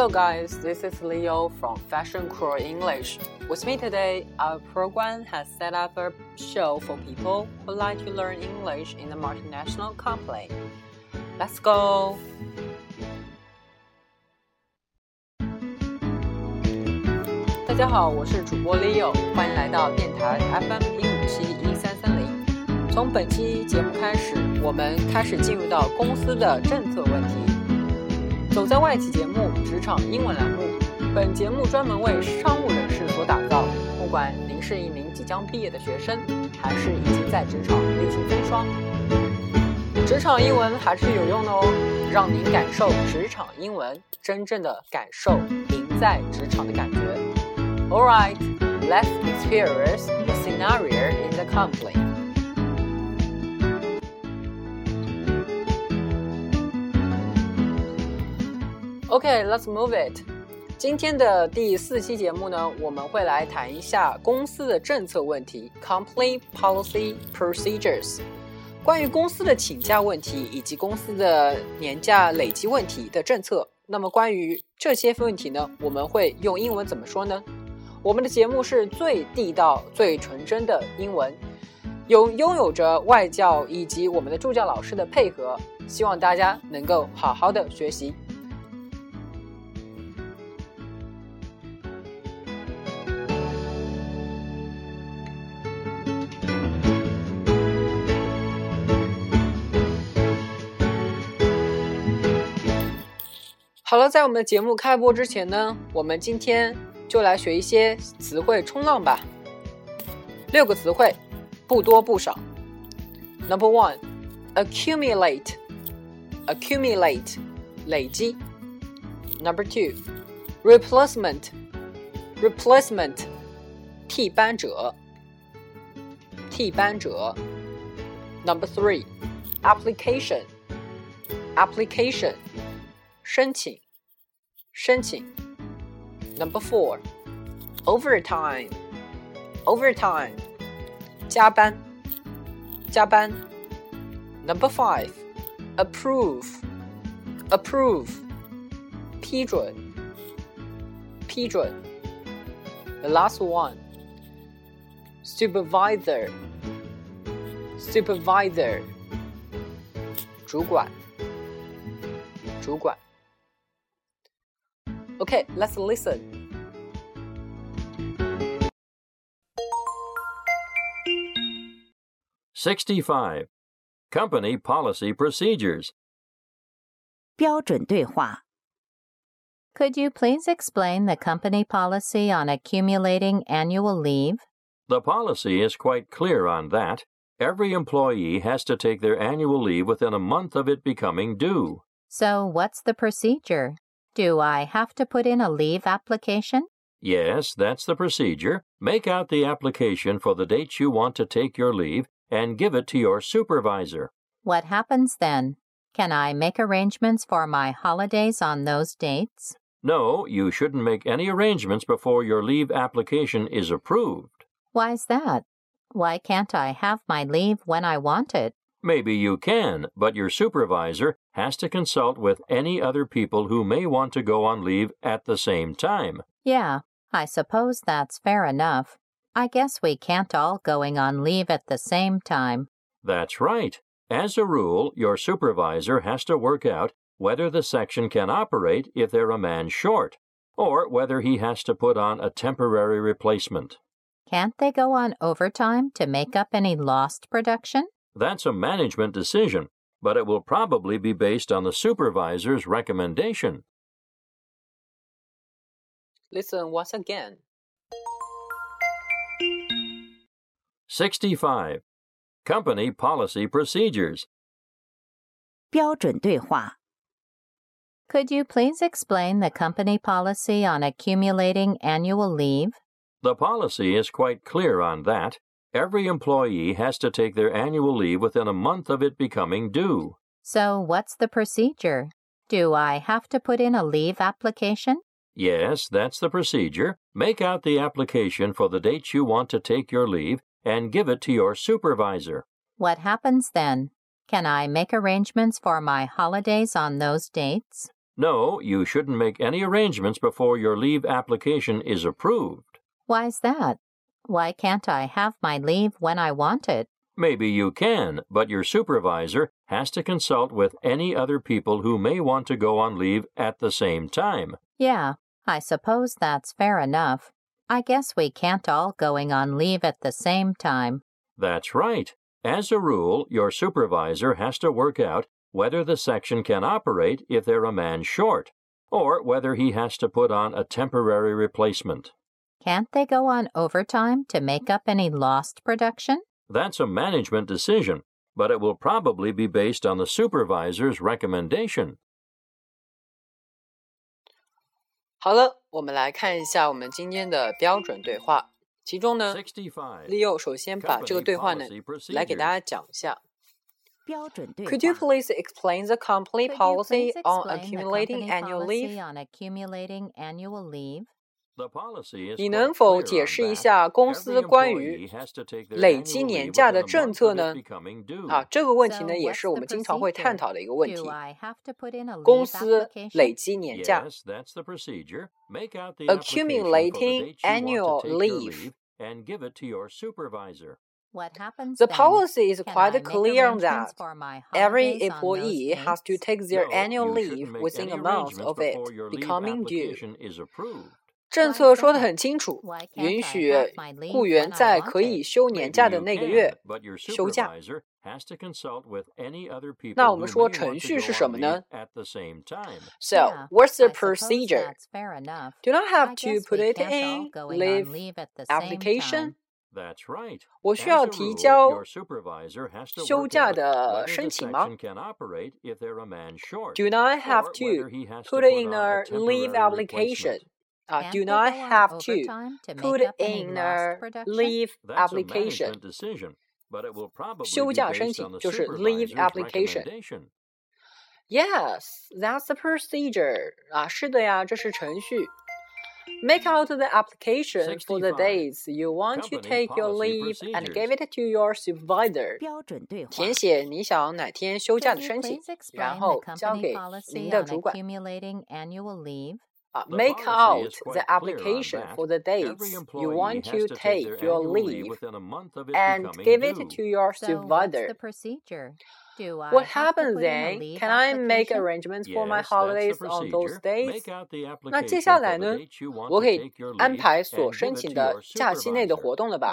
Hello guys, this is Leo from Fashion Crew English. With me today, our program has set up a show for people who like to learn English in the multinational company. Let's go! 大家好，我是主播 Leo，欢迎来到电台 FM 一五七一三三零。从本期节目开始，我们开始进入到公司的政策问题。 走在外企节目职场英文栏目，本节目专门为商务人士所打造。不管您是一名即将毕业的学生，还是已经在职场历经风霜，职场英文还是有用的哦，让您感受职场英文，真正的感受您在职场的感觉。All right, let's experience the scenario in the company. OK，let's move it. 今天的第四期节目呢，我们会来谈一下公司的政策问题 （company policy procedures）。关于公司的请假问题以及公司的年假累积问题的政策。那么关于这些问题呢，我们会用英文怎么说呢？我们的节目是最地道、最纯真的英文，有拥有着外教以及我们的助教老师的配合，希望大家能够好好的学习。好了，在我们的节目开播之前呢，我们今天就来学一些词汇冲浪吧。六个词汇，不多不少。Number one, accumulate, accumulate，累积。Number two, replacement, replacement，替班者，替班者。Number three, application, application。申请，申请。Number four, overtime, overtime，加班，加班。Number five, approve, approve，批准，批准。The last one, supervisor, supervisor，主管，主管。 Okay, let's listen. Sixty-five. Company policy procedures. 标准对话 Could you please explain the company policy on accumulating annual leave? The policy is quite clear on that. Every employee has to take their annual leave within a month of it becoming due. So, what's the procedure? Do I have to put in a leave application? Yes, that's the procedure. Make out the application for the dates you want to take your leave and give it to your supervisor. What happens then? Can I make arrangements for my holidays on those dates? No, you shouldn't make any arrangements before your leave application is approved. Why's that? Why can't I have my leave when I want it? Maybe you can, but your supervisor has to consult with any other people who may want to go on leave at the same time. Yeah, I suppose that's fair enough. I guess we can't all going on leave at the same time. That's right. As a rule, your supervisor has to work out whether the section can operate if they're a man short, or whether he has to put on a temporary replacement. Can't they go on overtime to make up any lost production? That's a management decision, but it will probably be based on the supervisor's recommendation. Listen once again. 65. Company policy procedures. 标准对话 Could you please explain the company policy on accumulating annual leave? The policy is quite clear on that. Every employee has to take their annual leave within a month of it becoming due. So, what's the procedure? Do I have to put in a leave application? Yes, that's the procedure. Make out the application for the dates you want to take your leave and give it to your supervisor. What happens then? Can I make arrangements for my holidays on those dates? No, you shouldn't make any arrangements before your leave application is approved. Why's that? Why can't I have my leave when I want it? Maybe you can, but your supervisor has to consult with any other people who may want to go on leave at the same time. Yeah, I suppose that's fair enough. I guess we can't all going on leave at the same time. That's right. As a rule, your supervisor has to work out whether the section can operate if they're a man short, or whether he has to put on a temporary replacement. Can't they go on overtime to make up any lost production? That's a management decision, but it will probably be based on the supervisor's recommendation. 好了，我们来看一下我们今天的标准对话。其中呢，Leo 首先把这个对话呢来给大家讲一下。标准对话。Could you please explain the company policy? On accumulating annual leave? The policy is 你 quite 能否 clear 解 on 释一 that. 下公司 Every 关于 employee has to take their 累 annual 积年 leave 假 within 的 a 政 month 策 of it 呢？ becoming due. 啊，这个问题 So 呢，也 what's 是我 the 们经常会 procedure? 探讨的一个问题 Do。I have to put in a 公 leave 司累 application? 积年假 Yes, that's the procedure. Make out the application for the Accumulating dates you want annual to take your leave. leave and give it to your supervisor. What happens The then? policy is Can I quite make clear on arrangements that. for my Every holidays on those employee has to dates? take their No, annual you shouldn't leave make within any a month arrangements of it before your leave becoming due. application is approved. 政策说的很清楚 Why，can't 允 I 许 have my leave 雇员 when I 在 want 可以 it? 休年 Maybe 假的 you 那个 can, 月 but your 休假。 supervisor has to consult with any other people 那我 who 们 may 说 want 程 to 序 go 是什 on 么 leave 呢 at the same time. So, Yeah, what's the I suppose procedure? that's fair enough. Do not have I to guess put we it can't all in going leave on leave at the same application. time. That's right. 我 As 需要 a 提 rule, 交 your supervisor has to 休 work 假 out 的 whether the 申请吗 section can operate if they're a man short, Do not have or to whether he has to put put in on a a leave temporary application. replacement. 啊 Can't do they not go on have to overtime to put make up any in lost a production? leave That's a application. management decision, but it will probably 休 be 假申 based 请 on the 就是 leave supervisor's application. recommendation. Yes, that's the procedure. 啊，是的呀，这是程序。Make out the application for the 65. days you want to Company take your policy leave and procedures. give it to your supervisor. 标准对话。填写你想哪天休假 Could 的 you 申请 please，explain 然 the 后交 company 给 policy 您的 on 主管。 accumulating annual leave? 啊 The ，make policy out is quite the clear on application that. for the dates Every you employee want has to to take take their your annual leave leave within a month of it and becoming give it due. to your So what's supervisor. the procedure? Do I What have to happens put in a then? leave Can I make application? arrangements for my Yes, that's the holidays on those procedure. days? Make out the 那接 application 下 for 来 the 呢， dates you want 我 to 可以 take your 安 leave 排 and 所 give 申 it 请 to 的 your 假期内的 supervisor. 活动了吧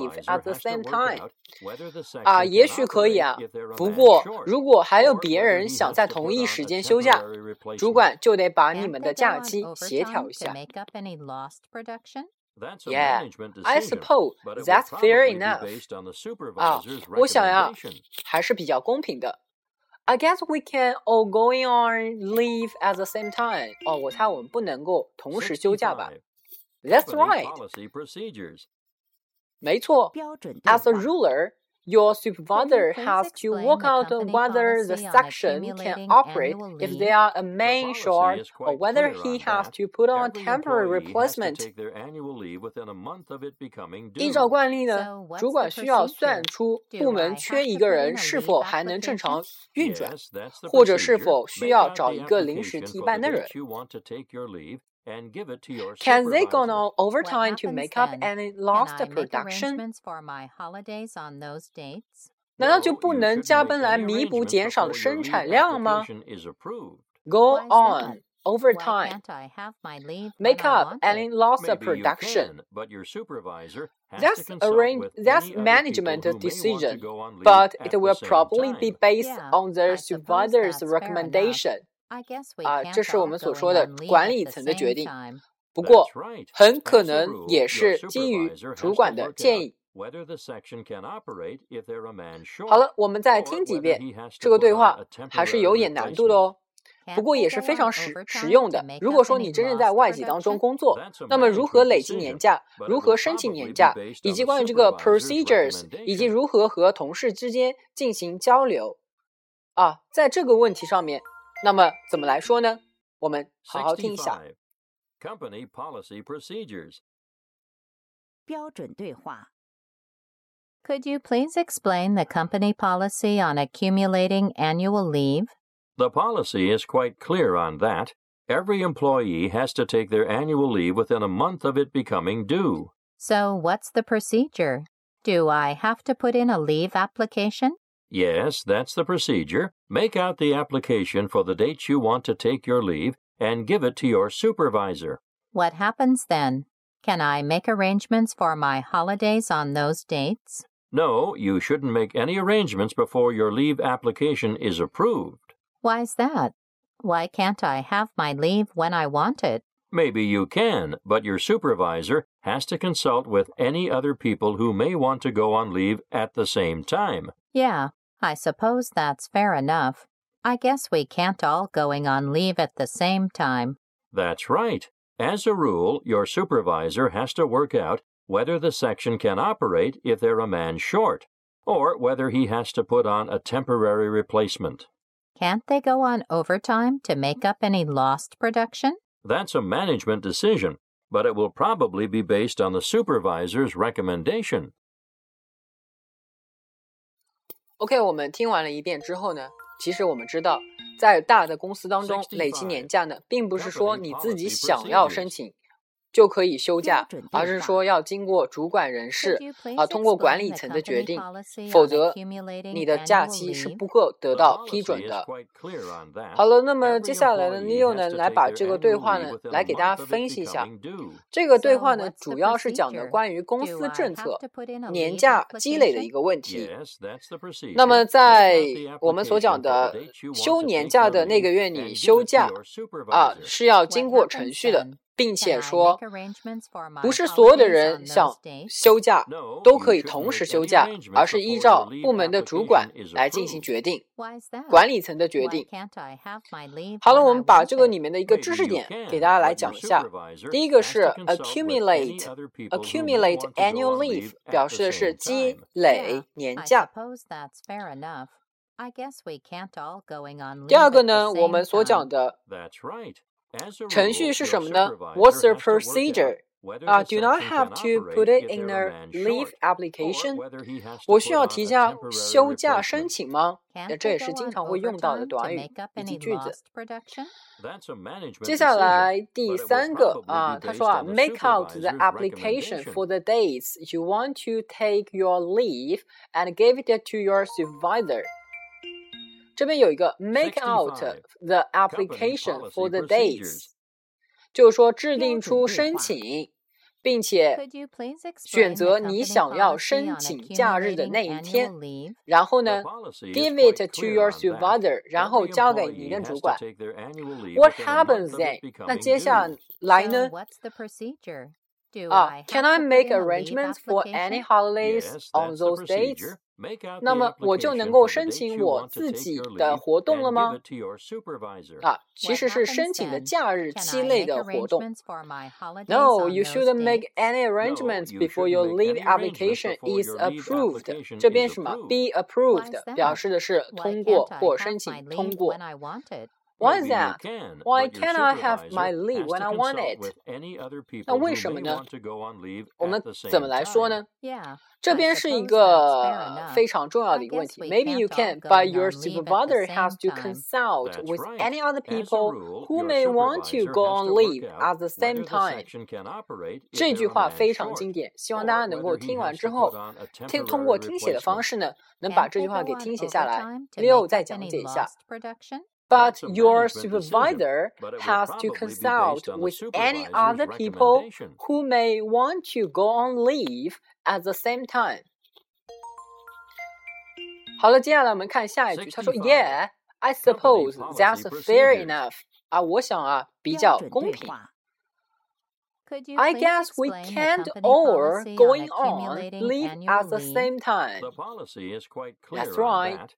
supervisor at the has to same work time. out whether the section 啊， can 也许可以 operate 啊 if they're a。不 man 过， short, 如果还有 or 别 whether 人 he 想 has 在 to 同 put 一 on 时 a 间休假， temporary 主 replacement. 管就得把你 Can't 们 they 的 go 假 on 期协调 overtime 一 to 下。 make up any lost production? That's a Yeah, management I decision, suppose but it will that's fair probably be enough. based on the 啊 supervisor's，我想呀 recommendation. 还是比较公平的。I guess we can all going on leave at the same time。哦，我猜我们不能够同时休假吧 65. ？That's Company right， policy procedures. 没错。标准对 As a 话。 ruler, your supervisor please has to explain work the out company whether the policy on section can accumulating operate annual if leave? they are a man policy short is or quite whether clear he on has that. to put on Every temporary employee has to replacement. take their annual leave within a month of it becoming 依 due. 照惯例呢 So，what's 主管 the 需要 procedure? 算出 Do 部门 I 缺 have 一 to 个 put in 人 a 是 leave 否还能正 application? 常运转， Yes, that's the 或者是 procedure. 否需 Make 要 out 找 the 一个临时 application 替 for 班 the 的人 dates。you want to take your leave and give it to your Can they go supervisor. on overtime to happens make up then? any Can lost I make production？ arrangements for my holidays on those dates? 难道就 No, 不 you 能 shouldn't 加 make 班来 any 弥补 arrangements 减少的 before your 生 leave 产量吗 application is approved. ？Go Why is on that? Why overtime. can't I have my leave when Make I up want any it? lost Maybe you production. can, but your supervisor has That's to consult arrange. with That's any other management people who may want to decision, go on leave but at it the will same probably be time. based Yeah, on the I suppose supervisor's that's fair enough. recommendation. 啊这是我们所说的管理层的决定。不过很可能也是基于主管的建议。好了我们再听几遍这个对话还是有点难度的哦不过也是非常实实用的。如果说你真正在外企当中工作那么如何累积年假如何申请年假以及关于这个 procedures 以及如何和同事之间进行交流。啊在这个问题上面那么怎么来说呢？我们好好听一下。Company policy procedures. 标准对话。Could you please explain the company policy on accumulating annual leave? The policy is quite clear on that. Every employee has to take their annual leave within a month of it becoming due. So, what's the procedure? Do I have to put in a leave application? Yes, that's the procedure. Make out the application for the dates you want to take your leave and give it to your supervisor. What happens then? Can I make arrangements for my holidays on those dates? No, you shouldn't make any arrangements before your leave application is approved. Why's that? Why can't I have my leave when I want it? Maybe you can, but your supervisor has to consult with any other people who may want to go on leave at the same time. Yeah, I suppose that's fair enough. I guess we can't all going on leave at the same time. That's right. As a rule, your supervisor has to work out whether the section can operate if they're a man short, or whether he has to put on a temporary replacement. Can't they go on overtime to make up any lost production? That's a management decision, but it will probably be based on the supervisor's recommendation. OK，我们听完了一遍之后呢，其实我们知道，在大的公司当中，累积年假呢，并不是说你自己想要申请就可以休假，而是说要经过主管人士啊，通过管理层的决定，否则你的假期是不够得到批准的。好了，那么接下来呢，Neil 呢来把这个对话呢来给大家分析一下。这个对话呢主要是讲的关于公司政策年假积累的一个问题。那么在我们所讲的休年假的那个月里休假啊，是要经过程序的。并且说，不是所有的人想休假都可以同时休假，而是依照部门的主管来进行决定，管理层的决定。好了，我们把这个里面的一个知识点给大家来讲一下。第一个是 accumulate，accumulate annual leave，表示的是积累年假。第二个呢，我们所讲的。程序是什么呢？What's the procedure？啊，Do not have to put it in a leave application。我需要提交休假申请吗？那这也是经常会用到的短语以及句子。接下来第三个啊，他说啊，make out the application for the dates you want to take your leave and give it to your supervisor。 这边有一个 make out the application for the dates，就是说制定出申请，并且选择你想要申请假日的那一天，然后呢，give it to your supervisor，然后交给你的主管。What happens then？那接下来呢？啊，Can I make arrangements for any holidays on those dates？ 那么我就能够申请我自己的活动了吗？啊，其实是申请的假日期内的活动。No, you shouldn't make any arrangements before your leave application is approved。这边什么？be approved 表示的是通过或申请通过。Why is that? Why can't I have my leave when I want it? 那为什么呢？我们怎么来说呢？这边是一个非常重要的一个问题。Maybe you can, but your supervisor has to consult with any other people who may want to go on leave at the same time。这句话非常经典，希望大家能够听完之后，听通过听写的方式呢，能把这句话给听写下来。Leo 再讲解一下。 but your supervisor has to consult with any other people who may want to go on leave at the same time. 好了，接下来我们看下一句。他说：“Yeah, I suppose that's fair enough。”啊，我想啊，比较公平。I guess we can't all going on leave at the same time. The policy is quite clear That's right.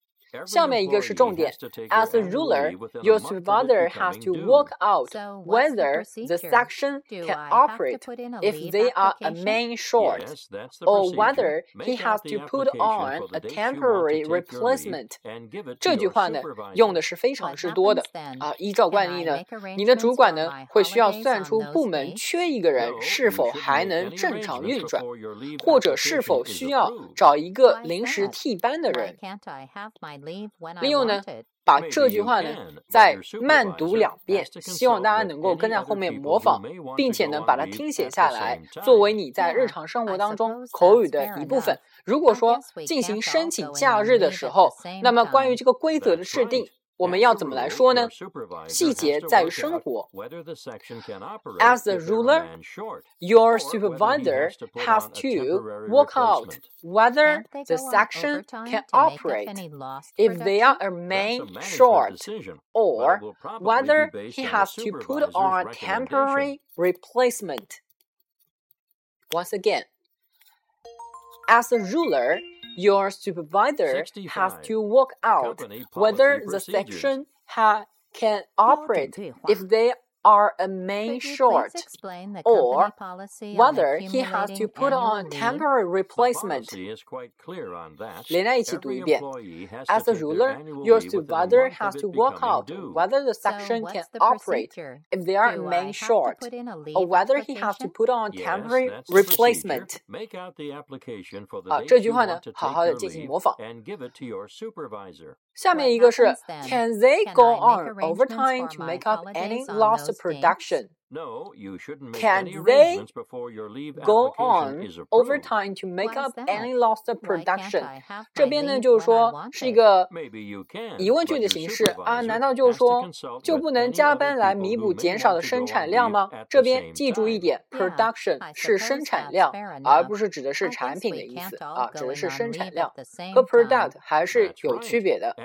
下面一个是重点。As a ruler, your supervisor has to work out whether the section can operate if they are a man short, or whether he has to put on a temporary replacement。这句话呢，用的是非常之多的啊。依照惯例呢，你的主管呢会需要算出部门缺一个人是否还能正常运转，或者是否需要找一个临时替班的人。 利用呢，把这句话呢再慢读两遍，希望大家能够跟在后面模仿，并且呢把它听写下来，作为你在日常生活当中口语的一部分。如果说进行申请假日的时候，那么关于这个规则的制定。我们要怎么来说呢？细节在于生活。As a ruler, your supervisor has to work out whether the section can operate if they are a man short, or whether he has to put on temporary replacement. Once again, as a ruler, your supervisor has to work out whether the section ha- can operate. if they are a main short, or whether he has to put on temporary replacement. 连在一起读一遍. As a ruler, your supervisor has to work out whether the section can operate if they are a main short, or whether he has to put on temporary replacement. 啊，这句话呢，好好的进行模仿。下面一个是 Can they go on overtime to make up any lost production? Can they go on overtime to make up any lost production? 这边呢就是说是一个疑问句的形式啊？难道就说就不能加班来弥补减少的生产量吗？这边记住一点，production 是生产量，而不是指的是产品的意思啊，指的是生产量和 product 还是有区别的。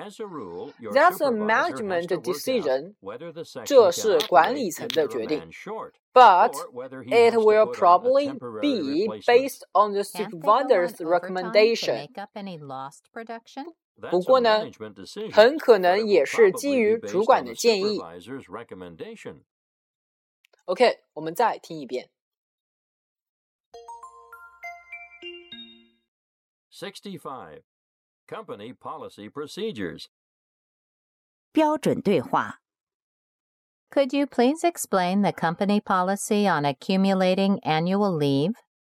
That's a management decision. 这是管理层的决定。short, But or whether he it has to will put on a probably temporary be replacement. based on the Can't they go on supervisor's overtime to recommendation. make up any lost production? 不 不过呢，很可能也是基于主管的建议。OK，我们再听一遍。 Sixty-five. Company policy procedures. 标准对话 Could you please explain the company policy on accumulating annual leave?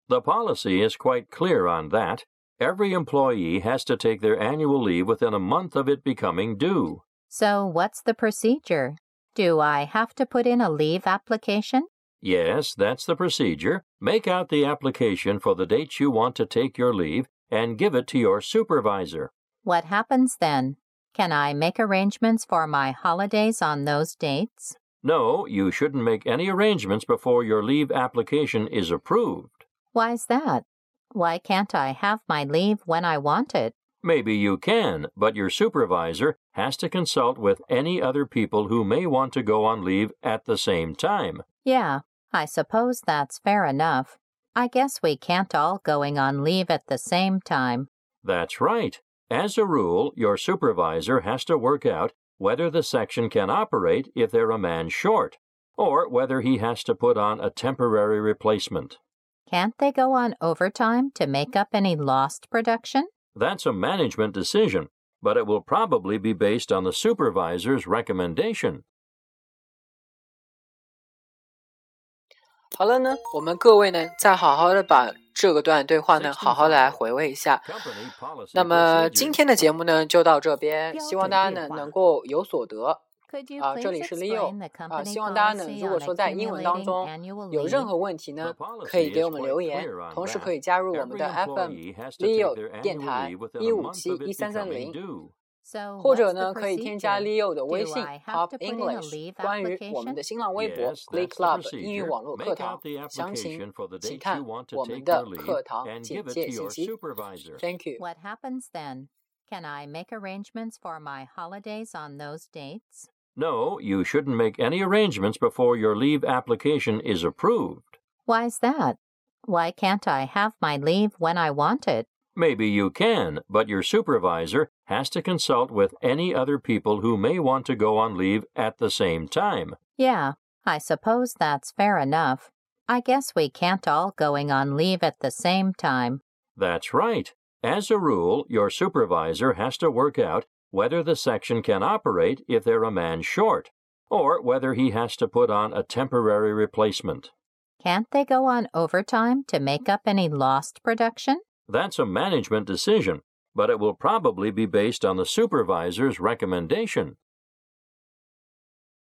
The policy is quite clear on that. Every employee has to take their annual leave within a month of it becoming due. So, what's the procedure? Do I have to put in a leave application? Yes, that's the procedure. Make out the application for the date you want to take your leave and give it to your supervisor. What happens then? Can I make arrangements for my holidays on those dates? No, you shouldn't make any arrangements before your leave application is approved. Why's that? Why can't I have my leave when I want it? Maybe you can, but your supervisor has to consult with any other people who may want to go on leave at the same time. Yeah, I suppose that's fair enough. I guess we can't all going on leave at the same time. That's right. As a rule, your supervisor has to work out whether the section can operate if they're a man short, or whether he has to put on a temporary replacement. Can't they go on overtime to make up any lost production? That's a management decision, but it will probably be based on the supervisor's recommendation. 好了呢，我们各位呢，再好好的把 这个段对话呢好好的来回味一下那么今天的节目呢就到这边希望大家呢能够有所得。啊这里是 leo 啊希望大家呢如果说在英文当中有任何问题呢可以给我们留言同时可以加入我们的 fm leo 电台一五七一三三零due. So 或者 what's 呢， the 可以添加 procedure? Leo 的微 Do 信 I have Top to put in a English， leave 关于我们 application? 的新浪微博 Yes, Glee that's the Club 英语 procedure. 网络课 Make 堂 out the，详情 application for the 请 date 看 you want to 我们 take 的 your leave 课堂 and 简 give it 介 to 信 your 息。 supervisor. Thank you。 What happens then? Can I make arrangements for my holidays on those dates? No, you shouldn't make any arrangements before your leave application is approved. Why's that? Why can't I have my leave when I want it? Maybe you can, but your supervisor has to consult with any other people who may want to go on leave at the same time. Yeah, I suppose that's fair enough. I guess we can't all going on leave at the same time. That's right. As a rule, your supervisor has to work out whether the section can operate if they're a man short, or whether he has to put on a temporary replacement. Can't they go on overtime to make up any lost production? That's a management decision, but it will probably be based on the supervisor's recommendation.